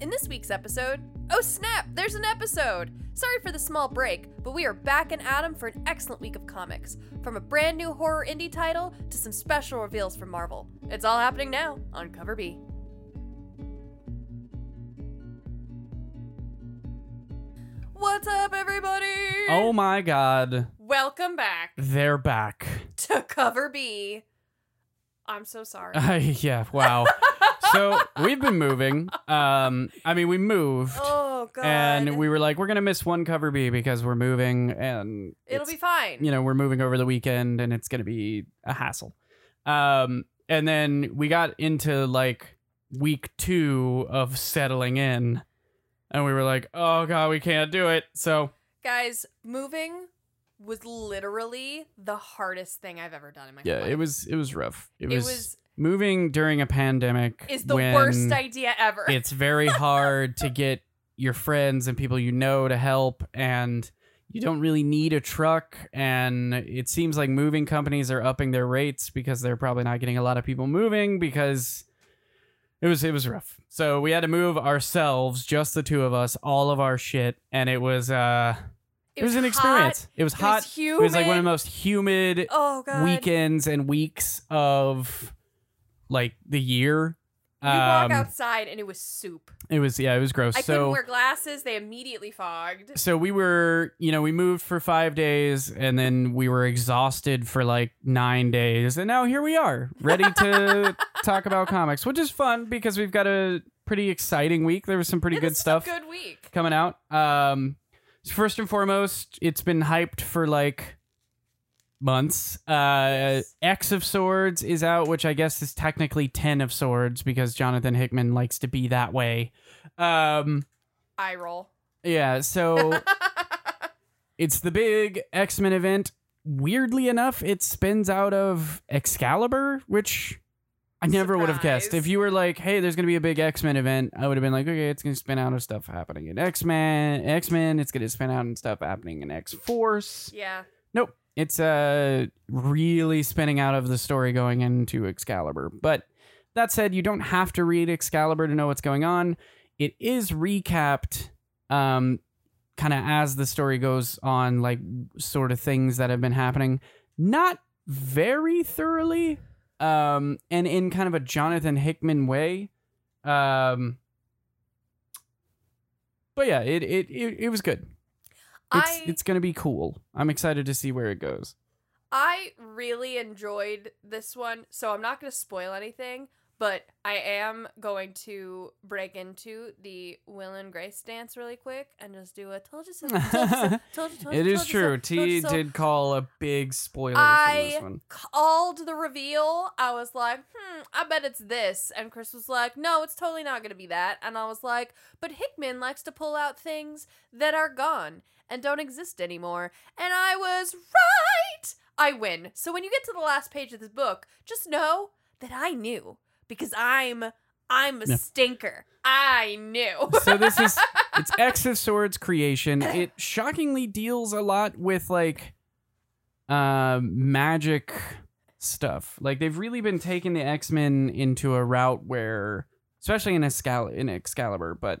In this week's episode, oh snap, there's an episode! Sorry for the small break, but we are back in Adam for an excellent week of comics. From a brand new horror indie title to some special reveals from Marvel. It's all happening now on Cover B. What's up, everybody? Oh my god, Welcome back they're back. to Cover B. I'm so sorry. Yeah, wow. so we've been moving. Um, I mean, we moved, oh, God. and we were like, we're gonna miss one cover B because we're moving, and It'll it's- be fine. you know, we're moving over the weekend, and it's gonna be a hassle. Um, and then we got into like week two of settling in, and we were like, oh god, we can't do it. So Guys, moving was literally the hardest thing I've ever done in my life. yeah, life. it was it was rough. It It was, was moving during a pandemic. is the worst idea ever. it's very hard to get your friends and people you know to help and you don't really need a truck and it seems like moving companies are upping their rates because they're probably not getting a lot of people moving because it was it was rough. So we had to move ourselves, just the two of us, all of our shit and it was uh it, was, an hot, experience. It was It hot. was humid. it was like one of the most humid oh weekends and weeks of like the year. You walk Um, outside and it was soup. it was yeah, it was gross. I so couldn't wear glasses. They immediately fogged. so we were, you know, we moved for 5 days and then we were exhausted for like 9 days and now here we are, ready to talk about comics, which is fun because we've got a pretty exciting week. There was some pretty It good stuff Good week. coming out. Um first and foremost, it's been hyped for like months. Uh Yes. X of Swords is out, which I guess is technically 10 of Swords because Jonathan Hickman likes to be that way. Um Eye roll. yeah, so it's the big X-Men event. Weirdly enough, it spins out of Excalibur, which I never would have guessed. If you were like, "Hey, there's to be a big X-Men event," I would have been like, "Okay, it's to spin out of stuff happening in X-Men, X-Men, it's going to spin out in stuff happening in X-Force." yeah. It's uh really spinning out of the story going into Excalibur. But that said, you don't have to read Excalibur to know what's going on. It is recapped um kind of as the story goes on like sort of things that have been happening. Not very thoroughly um and in kind of a Jonathan Hickman way. Um but yeah, it it it, it was good. It's I it's gonna be cool. I'm excited to see where it goes. I really enjoyed this one, so I'm not going to spoil anything, but I am going to break into the Will and Grace dance really quick and just do a told you so. Told you so. Told you, told you, It is so, true. T so. did call a big spoiler for I this one. called the reveal. I was like, hmm, I bet it's this. And Chris was like, no, it's totally not going to be that. And I was like, but Hickman likes to pull out things that are gone and don't exist anymore. And I was right. I win. So when you get to the last page of this book, just know that I knew because I'm I'm a stinker. I knew. So this is it's X of Swords creation. It shockingly deals a lot with like uh, magic stuff. Like they've really been taking the X-Men into a route where especially in Excal- in Excalibur, but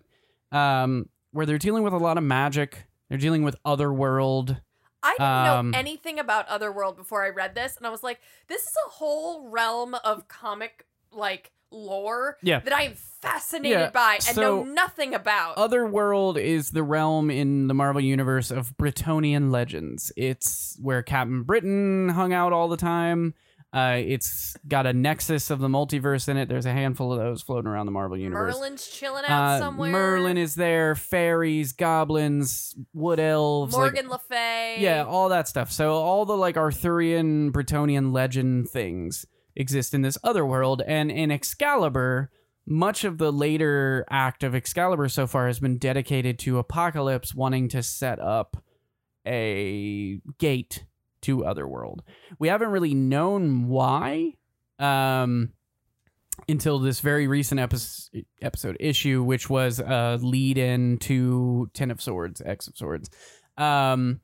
um where they're dealing with a lot of magic. They're dealing with otherworld. I didn't Um, know anything about Otherworld before I read this, and I was like, this is a whole realm of comic like lore Yeah. that I am fascinated Yeah, by and know nothing about. Otherworld is the realm in the Marvel universe of Bretonian legends. It's where Captain Britain hung out all the time. Uh, it's got a nexus of the multiverse in it. There's a handful of those floating around the Marvel universe. Merlin's chilling out Uh, somewhere. Merlin is there. Fairies, goblins, wood elves. like- Morgan Le Fay. yeah, all that stuff. So all the like Arthurian, Bretonian legend things exist in this other world, and in Excalibur, much of the later act of Excalibur so far has been dedicated to Apocalypse wanting to set up a gate to Otherworld. We haven't really known why. Um until this very recent episode, episode issue, which was a lead in to Ten of Swords, X of Swords. Um,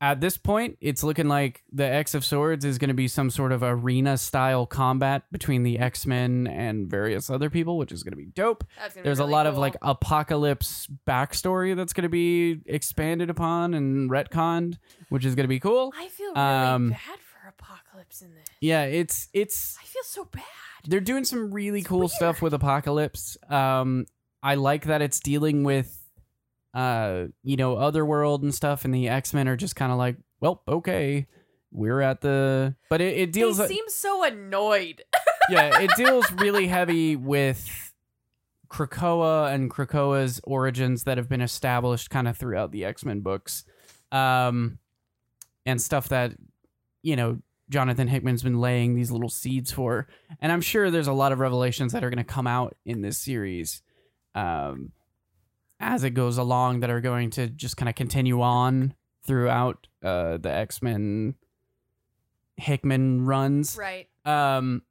at this point, it's looking like the X of Swords is going to be some sort of arena style combat between the X Men and various other people, which is going to be dope. Gonna be There's a really lot of like apocalypse backstory that's going to be expanded upon and retconned, which is going to be cool. I feel really um, bad for Apocalypse in this. Yeah, it's it's I feel so bad. they're doing some really It's cool stuff with Apocalypse. Um, I like that it's dealing with, uh, you know, Otherworld and stuff, and the X Men are just kind of like, well, okay, we're at the, but it, it deals, They seem so annoyed. yeah, it deals really heavy with Krakoa and Krakoa's origins that have been established kind of throughout the X Men books, um, and stuff that you know Jonathan Hickman's been laying these little seeds for, and I'm sure there's a lot of revelations that are going to come out in this series, um, as it goes along that are going to just kind of continue on throughout uh, the X Men Hickman runs. right. Um,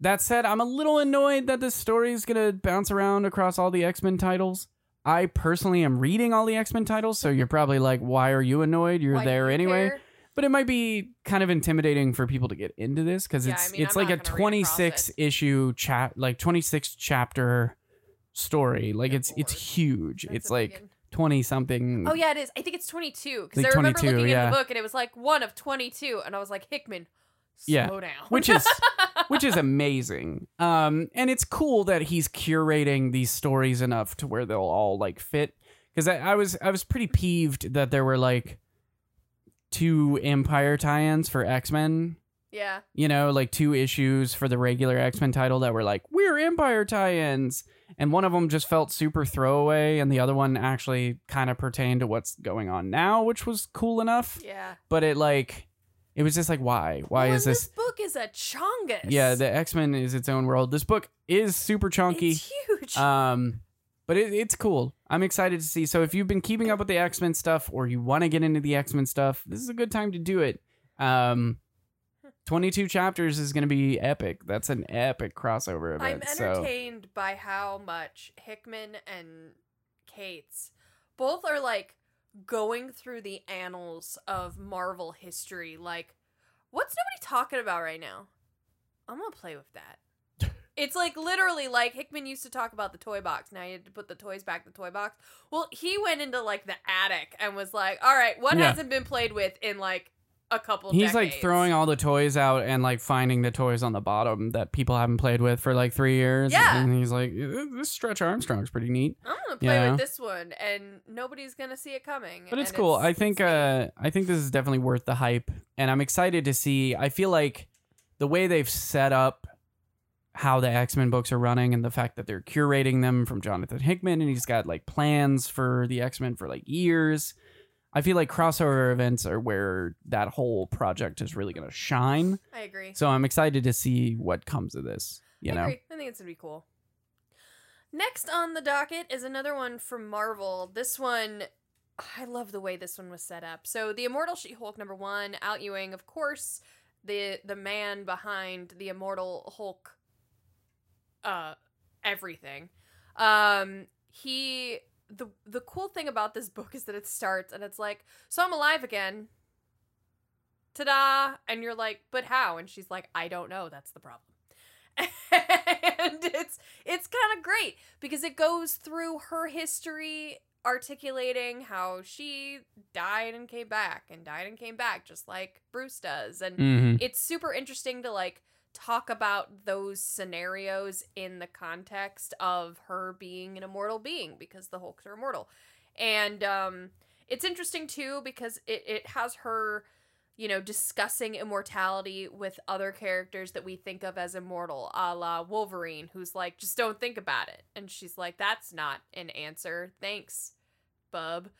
that said, I'm a little annoyed that this story is gonna bounce around across all the X Men titles. I personally am reading all the X Men titles, so you're probably like, "Why are you annoyed? You're Why there you anyway." care? But it might be kind of intimidating for people to get into this because Yeah, it's I mean, it's I'm like a not gonna read across 26 issue chat, like 26 chapter story. Like it's it's huge. That's it's like 20 something. Oh yeah, it is. I think it's 22 because Like I remember looking yeah. in the book and it was like one of 22, and I was like, Hickman, slow Yeah, down. which is which is amazing. Um, and it's cool that he's curating these stories enough to where they'll all like fit. Because I, I was I was pretty peeved that there were like two Empire tie-ins for X Men. yeah, You know, like two issues for the regular X Men title that were like we're Empire tie-ins, and one of them just felt super throwaway, and the other one actually kind of pertained to what's going on now, which was cool enough. yeah. But it like, it was just like why why Well, is and this? book is a chongus. Yeah, the X Men is its own world. This book is super chunky, It's huge. um, but it, it's cool. I'm excited to see. So if you've been keeping up with the X Men stuff, or you want to get into the X Men stuff, this is a good time to do it. Um, 22 chapters is going to be epic. That's an epic crossover event. I'm event. so entertained by how much Hickman and Cates both are like going through the annals of Marvel history. Like, what's nobody talking about right now? I'm gonna play with that. It's like literally like Hickman used to talk about the toy box. Now you had to put the toys back in the toy box. Well, he went into like the attic and was like, "All right, what Yeah. hasn't been played with in like a couple?" he's like throwing all the toys out and like finding the toys on the bottom that people haven't played with for like three years. Yeah. and he's like, this Stretch Armstrong's pretty neat. I'm gonna play Yeah. with this one, and nobody's gonna see it coming. But it's cool. I think uh I think this is definitely worth the hype and I'm excited to see I feel like the way they've set up how the X-Men books are running and the fact that they're curating them from Jonathan Hickman and he's got like plans for the X-Men for like years. I feel like crossover events are where that whole project is really going to shine. I agree. So I'm excited to see what comes of this, you I know. agree. I think it's gonna be cool. Next on the docket is another one from Marvel. This one, I love the way this one was set up. So the Immortal She-Hulk number one, Al Ewing, of course, the the man behind the Immortal Hulk, uh, everything. Um, he the the cool thing about this book is that it starts and it's like, so I'm alive again. Ta-da! And you're like, but how? And she's like, I don't know. That's the problem and it's it's kind of great because it goes through her history articulating how she died and came back and died and came back just like Bruce does and Mhm. it's super interesting to like talk about those scenarios in the context of her being an immortal being because the Hulks are immortal. And um it's interesting too because it, it has her you know, discussing immortality with other characters that we think of as immortal, a la Wolverine, who's like, just don't think about it. And she's like, that's not an answer. Thanks, bub.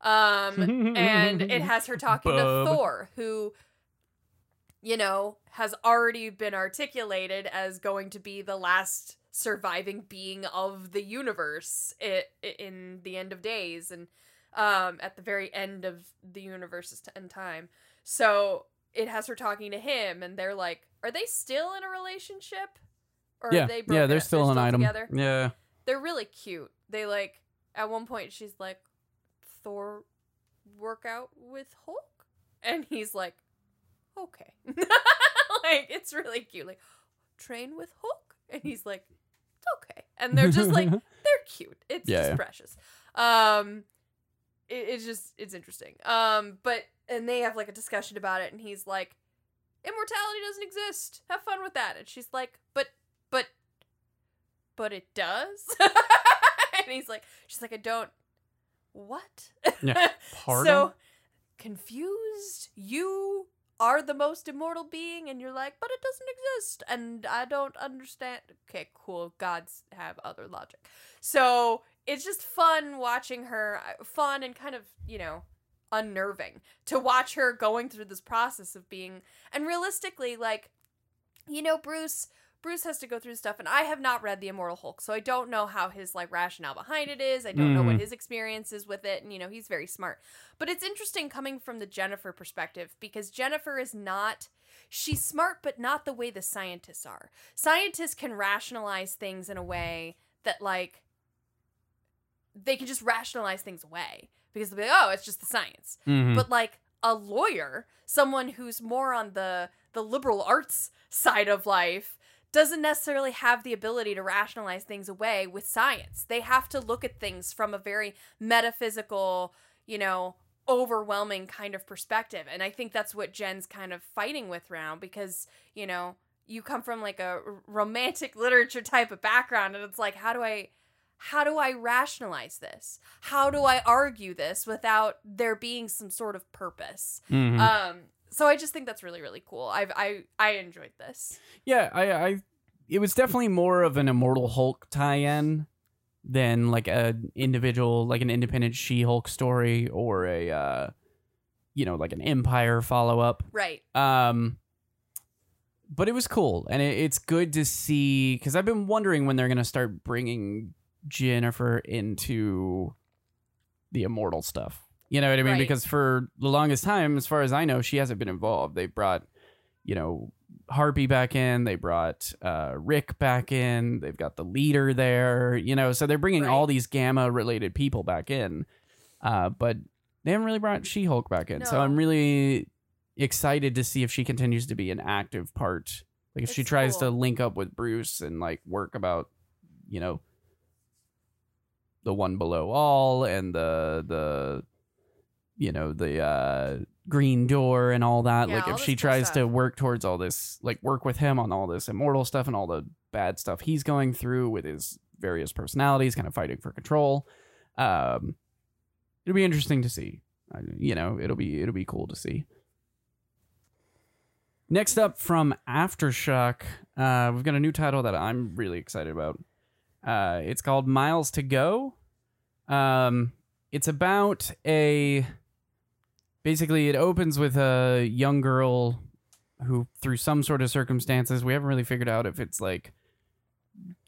Um, and it has her talking Bub. to Thor, who, you know, has already been articulated as going to be the last surviving being of the universe in the end of days and um, at the very end of the universe's t- and time. So it has her talking to him, and they're like, "Are they still in a relationship? Or yeah, are they yeah, they're up? still an item. together? Yeah, They're really cute. They like at one point she's like, Thor work out with Hulk, And he's like, okay. like, it's really cute. Like, train with Hulk? And he's like, it's okay. And they're just like, they're cute. It's Yeah, just yeah. precious. Um, it, it's just, it's interesting. Um, but, and they have like a discussion about it, and he's like, immortality doesn't exist. Have fun with that. And she's like, but, but, but it does. and he's like, she's like, I don't. What? Yeah. Pardon? So confused. You are the most immortal being, and you're like, but it doesn't exist, and I don't understand. Okay, cool. Gods have other logic. So it's just fun watching her, uh, fun and kind of, you know, unnerving to watch her going through this process of being, and realistically, like, you know, Bruce. Bruce has to go through stuff, and I have not read The Immortal Hulk, so I don't know how his like rationale behind it is. I don't know what Mhm. his experience is with it, and you know, he's very smart. But it's interesting coming from the Jennifer perspective because Jennifer is not she's smart but not the way the scientists are. Scientists can rationalize things in a way that like they can just rationalize things away because they'll be like, "Oh, it's just the science." Mhm. But like a lawyer, someone who's more on the the liberal arts side of life, doesn't necessarily have the ability to rationalize things away with science. They have to look at things from a very metaphysical, you know, overwhelming kind of perspective. And I think that's what Jen's kind of fighting with now because, you know, you come from like a romantic literature type of background and it's like how do I how do I rationalize this? How do I argue this without there being some sort of purpose? Mhm. Um so I just think that's really really cool. I've I I enjoyed this. Yeah, I, I, it was definitely more of an Immortal Hulk tie-in than like a individual, like an independent She-Hulk story or a, uh, you know, like an Empire follow-up. Right. Um, but it was cool, and it, it's good to see because I've been wondering when they're gonna start bringing Jennifer into the Immortal stuff. You know what I mean? Right. Because for the longest time, as far as I know, she hasn't been involved. They brought, you know, Harpy back in. They brought uh, Rick back in. They've got the leader there. You know, so they're bringing Right. all these Gamma-related people back in. Uh, but they haven't really brought She-Hulk back in. So I'm really excited to see if she continues to be an active part. Like if she It's tries to link up with Bruce and like work about, you know, the one below all and the the you know the uh green door and all that. Yeah, like all if she tries to work towards all this like work with him on all this immortal stuff and all the bad stuff he's going through with his various personalities kind of fighting for control um it'll be interesting to see. You know it'll be it'll be cool to see. Next up from aftershock uh we've got a new title that i'm really excited about. Uh it's called miles to go. Um it's about a basically it opens with a young girl who through some sort of circumstances we haven't really figured out if it's like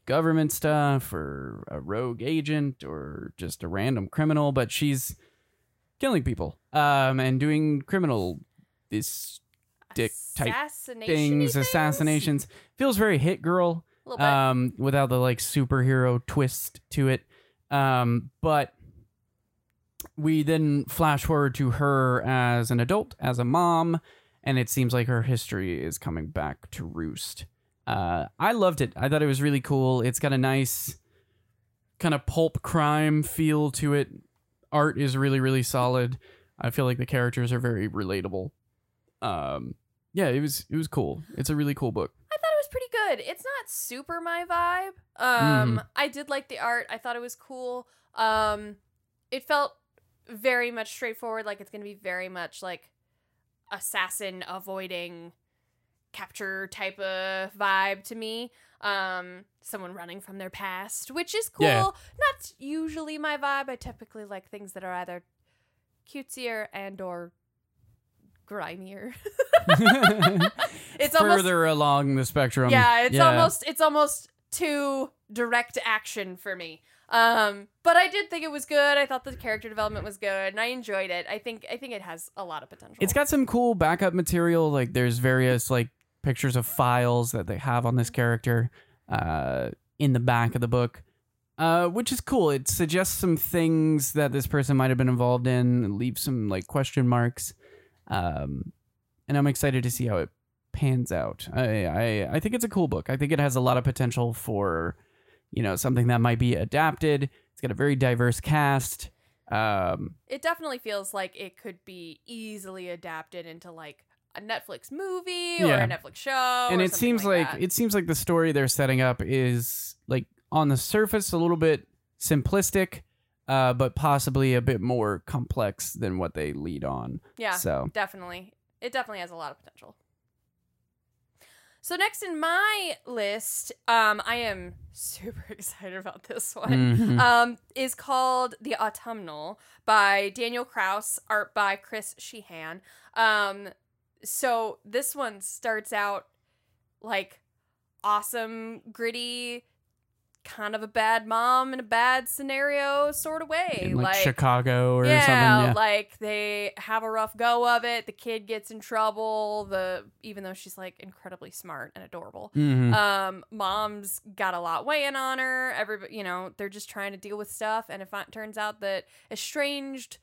government stuff or a rogue agent or just a random criminal but she's killing people um and doing criminal this Dick type things assassinations. Feels very hit girl A little bit. um without the like superhero twist to it. Um but we then flash forward to her as an adult as a mom and it seems like her history is coming back to roost. Uh i loved it. I thought it was really cool. It's got a nice kind of pulp crime feel to it. Art is really really solid. I feel like the characters are very relatable. Um yeah it was it was cool. It's a really cool book. I thought it was pretty good. It's not super my vibe. Um, I did like the art. I thought it was cool. Um, it felt very much straightforward. Like it's gonna be very much like assassin avoiding capture type of vibe to me. Um, someone running from their past, which is cool. Yeah. Not usually my vibe. I typically like things that are either cutesier and or grimier. it's almost further along the spectrum. yeah, it's almost it's almost too direct action for me. Um, but I did think it was good. I thought the character development was good, and I enjoyed it. I think I think it has a lot of potential. It's got some cool backup material. Like there's various like pictures of files that they have on this character uh, in the back of the book, uh, which is cool. It suggests some things that this person might have been involved in, and leaves some like question marks. um, and I'm excited to see how it pans out. I, I I think it's a cool book. I think it has a lot of potential for, you know, something that might be adapted. It's got a very diverse cast. Um, It definitely feels like it could be easily adapted into like a Netflix movie or Yeah. a Netflix show. and it seems like, that. it seems like the story they're setting up is like on the surface a little bit simplistic, uh, but possibly a bit more complex than what they lead on. yeah, So definitely. It definitely has a lot of potential. So next in my list, um, I am super excited about this one. mhm. um, is called The Autumnal by Daniel Kraus, art by Chris Shehan. Um, so this one starts out like awesome, gritty, kind of a bad mom in a bad scenario sort of way. in like, like Chicago or yeah, something. Yeah. like they have a rough go of it. The kid gets in trouble. The even though she's like incredibly smart and adorable. Mhm. Um, mom's got a lot weighing on her. Everybody, you know, they're just trying to deal with stuff. And if it turns out that estranged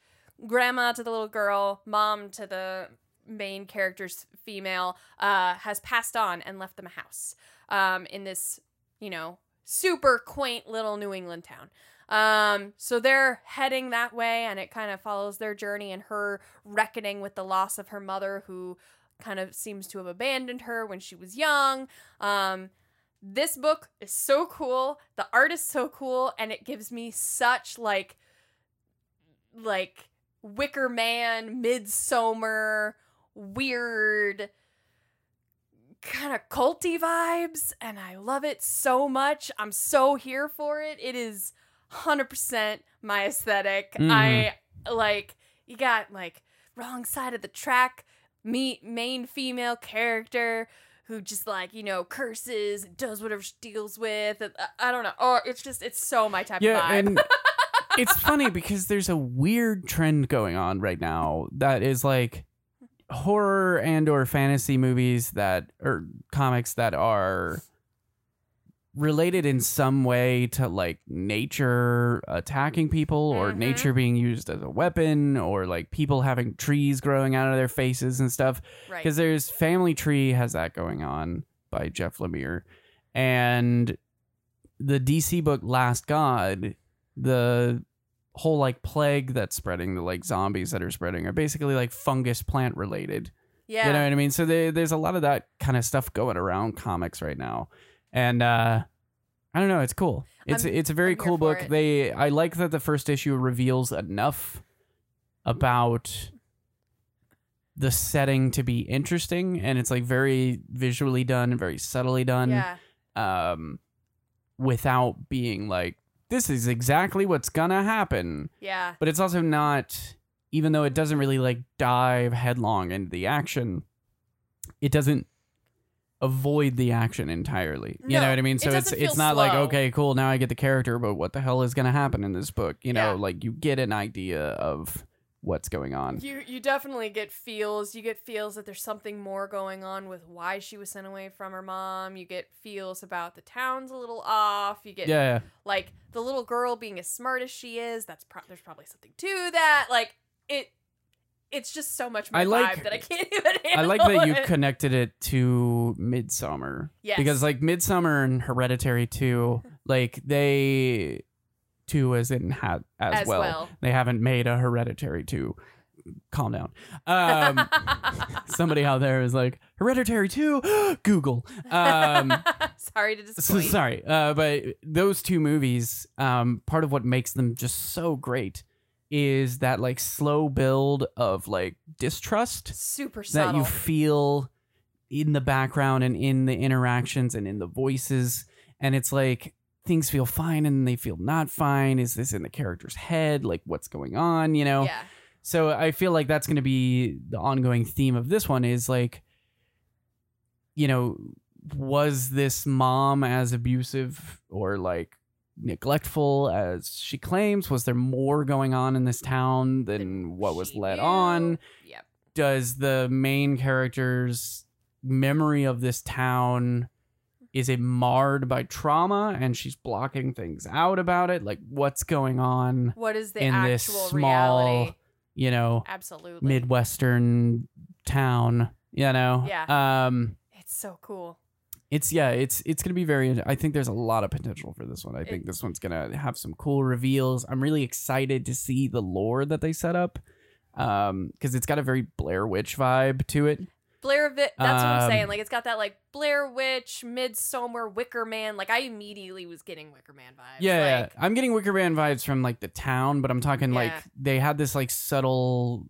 grandma to the little girl, mom to the main character's female, uh, has passed on and left them a house. Um, in this, you know, super quaint little New England town. Um, so they're heading that way, and it kind of follows their journey and her reckoning with the loss of her mother, who kind of seems to have abandoned her when she was young. Um, this book is so cool. The art is so cool, and it gives me such like, like Wicker Man, Midsummer, weird, kind of culty vibes, and I love it so much. I'm so here for it. It is 100% my esthetic Mhm. I like you got like wrong side of the track, meet main female character who just like you know curses, does whatever she deals with. uh, I don't know. Oh, it's just it's so my type yeah, of vibe. and it's funny because there's a weird trend going on right now that is like horror and or fantasy movies that or comics that are related in some way to like nature attacking people or Mhm. nature being used as a weapon or like people having trees growing out of their faces and stuff right. because there's Family Tree has that going on by Jeff Lemire, and the DC book Last God, the whole like plague that's spreading, the like zombies that are spreading, are basically like fungus plant related. Yeah. You know what I mean? So they, there's a lot of that kind of stuff going around comics right now, and uh, I don't know, it's cool. It's I'm- it's a very I'm cool book. it. They I like that the first issue reveals enough about the setting to be interesting and it's like very visually done and very subtly done yeah. um without being like this is exactly what's gonna happen. Yeah. but it's also not even though it doesn't really like dive headlong into the action it doesn't avoid the action entirely. You No, know what i mean? it so it's doesn't it's feel not like okay cool now i get the character but what the hell is gonna happen in this book? You know Yeah. like you get an idea of what's going on You you definitely get feels. You get feels that there's something more going on with why she was sent away from her mom. You get feels about the town's a little off. You get yeah like the little girl being as smart as she is. That's pro- there's probably something to that. Like it, it's just so much my I like- vibe that I can't even. I like that you it. connected it to Midsummer. Yes. Because like Midsummer and Hereditary too, like they two as in had as, As well. well. They haven't made a Hereditary 2. Calm down. Um somebody out there is like Hereditary 2 Google. Um Sorry to so, sorry. Uh but those two movies um part of what makes them just so great is that like slow build of like distrust Super that you feel in the background and in the interactions and in the voices and it's like things feel fine and they feel not fine is this in the character's head like what's going on you know yeah. so i feel like that's going to be the ongoing theme of this one is like you know was this mom as abusive or like neglectful as she claims was there more going on in this town than what was she let knew. on Yep. does the main character's memory of this town is it marred by trauma and she's blocking things out about it like what's going on What is the in this actual small reality? you know, Absolutely. midwestern town. You know, Yeah. Um, It's so cool. it's yeah, it's it's gonna be very. I think there's a lot of potential for this one. I think this one's gonna have some cool reveals. I'm really excited to see the lore that they set up, um, because it's got a very Blair Witch vibe to it. Blair Vi- that's what I'm Um, saying. Like it's got that like Blair Witch, Midsummer, Wicker Man. Like I immediately was getting Wicker Man vibes. Yeah, Like, yeah. I'm getting Wicker Man vibes from like the town, but I'm talking like they had this like subtle.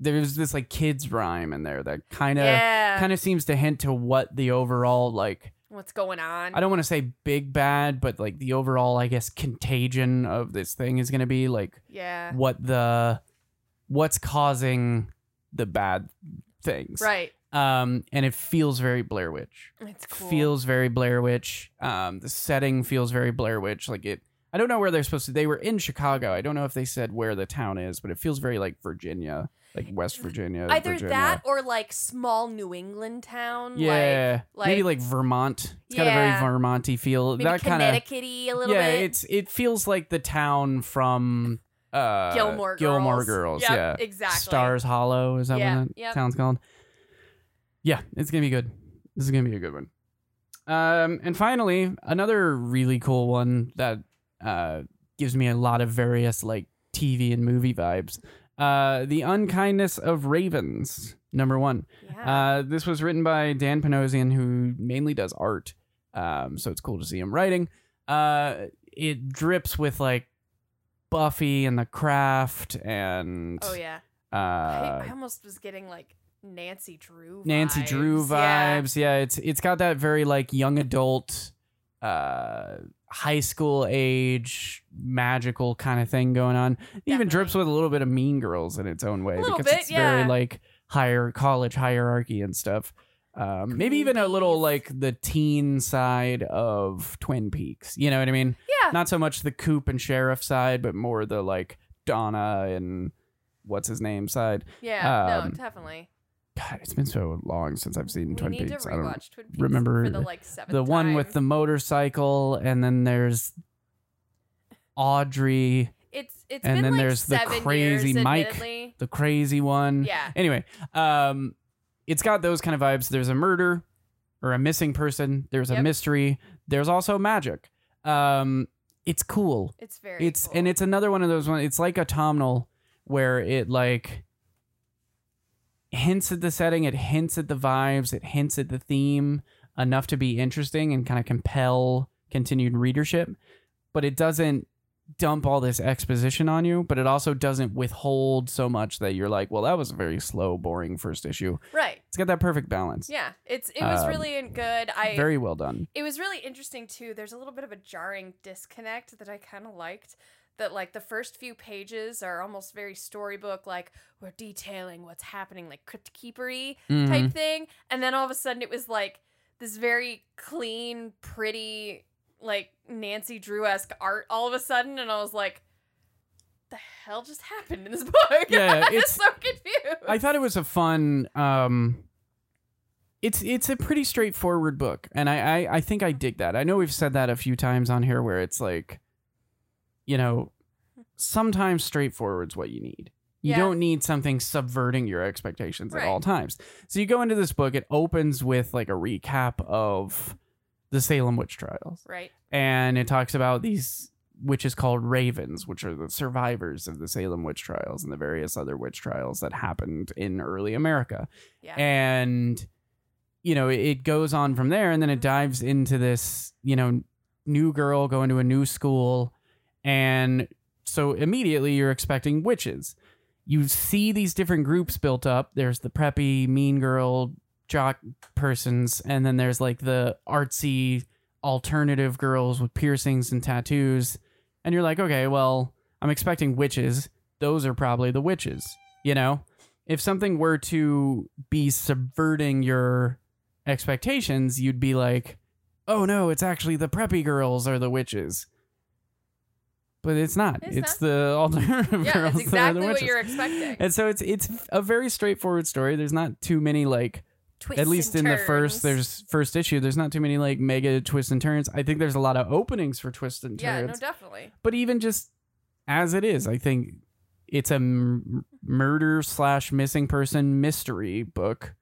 There's this like kids rhyme in there that kind of yeah. kind of seems to hint to what the overall like What's going on? I don't want to say big bad, but like the overall I guess contagion of this thing is going to be like yeah. what the what's causing the bad things. Right. Um and it feels very Blair Witch. It's cool. Feels very Blair Witch. Um the setting feels very Blair Witch like it I don't know where they're supposed to they were in Chicago. I don't know if they said where the town is, but it feels very like Virginia, like West Virginia. either Virginia. that or like small New England town. Yeah, Like, maybe like like Vermont. It's got a very Yeah. Vermonty feel. maybe that kind of Connecticut-y a little yeah. bit. It's it feels like the town from uh, Gilmore Gilmore Girls. Girls. Yep, yeah, exactly. Stars Hollow is that Yeah, what that yep. town's called? Yeah, it's gonna be good. This is gonna be a good one. Um, and finally, another really cool one that uh gives me a lot of various like TV and movie vibes. Uh, the unkindness of ravens. Number one. yeah. Uh, this was written by Dan Panosian, who mainly does art. Um, so it's cool to see him writing. Uh, it drips with like Buffy and The Craft and oh yeah. uh, I, I almost was getting like Nancy Drew. Nancy Drew vibes. Yeah. it's it's got that very like young adult, uh, high school age magical kind of thing going on. It even drips with a little bit of Mean Girls in its own way because bit, it's very like higher college hierarchy and stuff. Um, maybe even a little like the teen side of Twin Peaks. You know what I mean? Yeah. Not so much the Coop and Sheriff side, but more the like Donna and what's his name side. Yeah. um, no, definitely. God, it's been so long since I've seen We Twin Peaks. I don't Twin Peaks remember for the like the one with the motorcycle, and then there's Audrey, It's it's and then like there's the crazy years, Mike. admittedly. the crazy one. Yeah. Anyway, um, it's got those kind of vibes. There's a murder or a missing person. There's a Yep. mystery. There's also magic. Um, it's cool. It's very. it's cool. and it's another one of those ones. It's like autumnal, where it like hints at the setting, it hints at the vibes, it hints at the theme enough to be interesting and kind of compel continued readership, but it doesn't dump all this exposition on you, but it also doesn't withhold so much that you're like, well, that was a very slow, boring first issue. right. It's got that perfect balance. Yeah. It's it was Um, really good. I Very well done. it was really interesting too. There's a little bit of a jarring disconnect that I kind of liked. That like the first few pages are almost very storybook, like we're detailing what's happening, like crypt keepery Mhm. type thing, and then all of a sudden it was like this very clean, pretty, like Nancy Drew esque art all of a sudden, and I was like, "The hell just happened in this book?" Yeah, I was it's- so confused. I thought it was a fun. Um, it's it's a pretty straightforward book, and I, I I think I dig that. I know we've said that a few times on here, where it's like, you know, sometimes straightforward's what you need. You Yeah. don't need something subverting your expectations at all times. So you go into this book. It opens with like a recap of the Salem witch trials right. and it talks about these witches called ravens, which are the survivors of the Salem witch trials and the various other witch trials that happened in early America. Yeah. And you know, it, it goes on from there, and then it dives into this, you know, new girl going to a new school, and so immediately you're expecting witches. You see these different groups built up. There's the preppy, mean girl, jock persons, and then there's like the artsy alternative girls with piercings and tattoos. And you're like, okay, well, I'm expecting witches. Those are probably the witches, you know? If something were to be subverting your expectations, you'd be like, oh no, it's actually the preppy girls are the witches. But it's not. It's It's, the alternative Yeah, girls it's that are the exactly what witches. you're expecting. And so it's it's a very straightforward story. There's not too many like Twists at least in the first there's first issue there's not too many like mega twists and turns i think there's a lot of openings for twists and turns. yeah, no, definitely. but even just as it is i think it's a m- murder slash missing person mystery book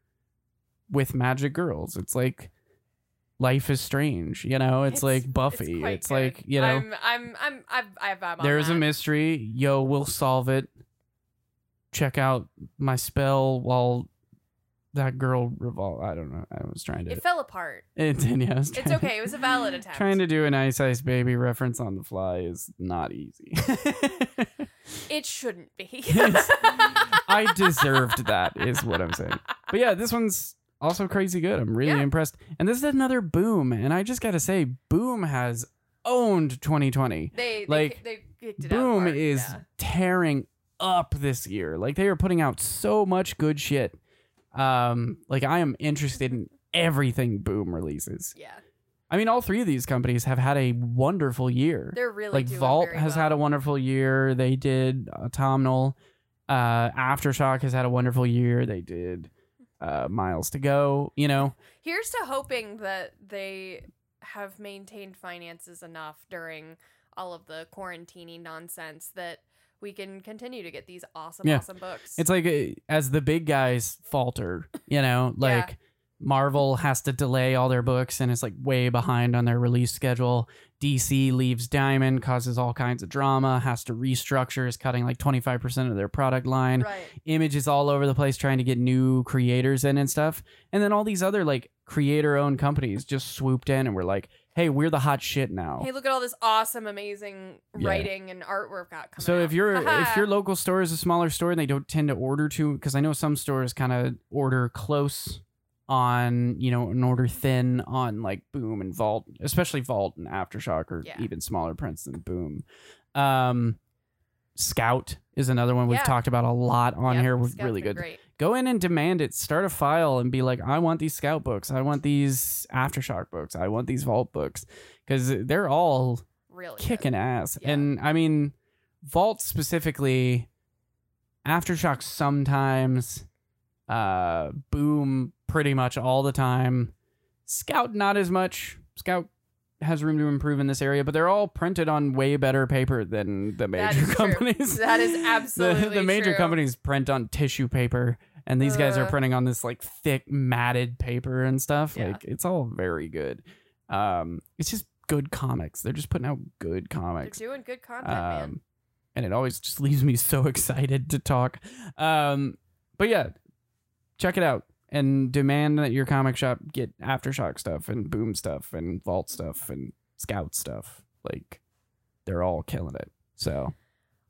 with magic girls. It's like Life is Strange, you know. It's, like Buffy. quite It's, like you know, I'm I'm I'm I've I've I'm there's a mystery. Yo, we'll solve it. Check out my spell while that girl revol. I don't know. I was trying to. It fell apart. It did. Yeah, It's okay. It was a valid attempt. Trying to do an Ice Ice Baby reference on the fly is not easy. It shouldn't be. I deserved that, is what I'm saying. But yeah, this one's also crazy good. I'm really Yeah. impressed. And this is another Boom. And I just got to say, Boom has owned 2020. They, they Like, they kicked it Boom hard, is yeah. tearing up this year. Like they are putting out so much good shit. Um, like I am interested in everything Boom releases. yeah. I mean, all three of these companies have had a wonderful year. They're really like Vault has well. had a wonderful year. They did Autumnal. Uh, Aftershock has had a wonderful year. They did uh, Miles to Go. You know, Here's to hoping that they have maintained finances enough during all of the quarantining nonsense that we can continue to get these awesome, Yeah. awesome books. it's like uh, as the big guys falter. You know, Yeah. like Marvel has to delay all their books and is like way behind on their release schedule. DC leaves Diamond, causes all kinds of drama, has to restructure, is cutting like 25% of their product line. right. images all over the place trying to get new creators in and stuff. And then all these other like creator owned companies just swooped in and were like, hey, we're the hot shit now. Hey, look at all this awesome, amazing Yeah. writing and artwork got coming so out. if your if Haha. your local store is a smaller store and they don't tend to order to because I know some stores kind of order close on you know and order thin on like Boom and Vault, especially Vault and Aftershock or Yeah. even smaller prints than Boom. Um, Scout is another one we've Yeah. talked about a lot on Yep, here. With Scout's really been good Great. Go in and demand it. Start a file and be like, I want these Scout books. I want these Aftershock books. I want these Vault books because they're all Really good. kicking ass. Yeah. And I mean, Vault specifically, Aftershock sometimes, uh, Boom pretty much all the time. Scout not as much. Scout has room to improve in this area, but they're all printed on way better paper than the That major true. companies. That is the, absolutely the major true. companies print on tissue paper, and these guys are Uh. printing on this like thick matted paper and stuff. Yeah. Like it's all very good. Um, it's just good comics. They're just putting out good They're comics. doing good content, man. Um, and it always just leaves me so excited to talk. Um, but yeah, check it out and demand that your comic shop get aftershock stuff and boom stuff and vault stuff and scout stuff. Like they're all killing it. So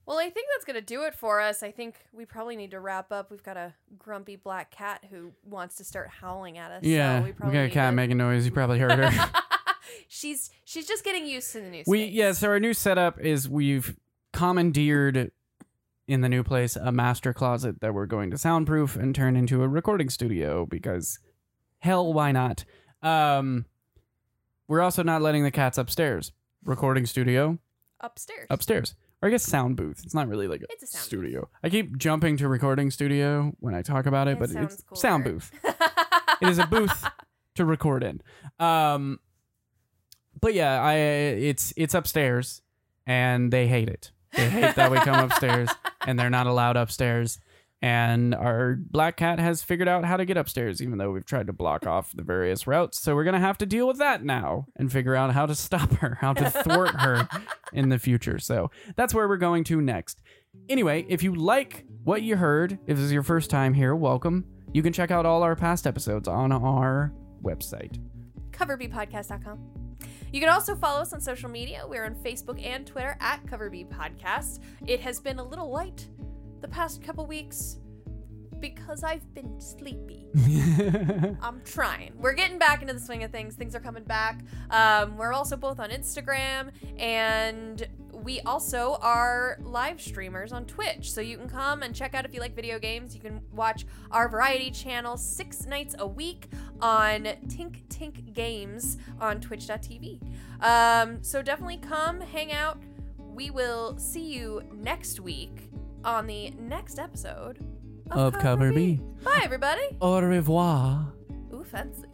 Well, I think that's going to do it for us. I think we probably need to wrap up. We've got a grumpy black cat who wants to start howling at us. yeah, so we we, got a cat to- making noise. You probably heard her. she's she's just getting used to the new we space. yeah. So our new setup is we've commandeered in the new place a master closet that we're going to soundproof and turn into a recording studio because hell why not um we're also not letting the cats upstairs recording studio upstairs. upstairs or i guess sound booth it's not really like a, It's a sound studio i keep jumping to recording studio when i talk about it, It but sounds it's sound cooler. booth it is a booth to record in. Um, but yeah, I it's it's upstairs, and they hate it. They hate that we come upstairs, and they're not allowed upstairs. And our black cat has figured out how to get upstairs, even though we've tried to block off the various routes. So we're gonna have to deal with that now and figure out how to stop her, how to thwart her in the future. So that's where we're going to next. Anyway, if you like what you heard, if this is your first time here, welcome. You can check out all our past episodes on our website. coverbpodcast.com. You can also follow us on social media. We're on Facebook and Twitter at Coverb Podcast. It has been a little light the past couple weeks because I've been sleepy. I'm trying. We're getting back into the swing of things. Things are coming back. Um, we're also both on Instagram, and we also are live streamers on Twitch. So you can come and check out if you like video games. You can watch our variety channel six nights a week on Tink Tink Games on Twitch.tv. Um, so definitely come hang out. We will see you next week on the next episode Of Cover B. Bye, everybody. Au revoir. Ooh, fancy.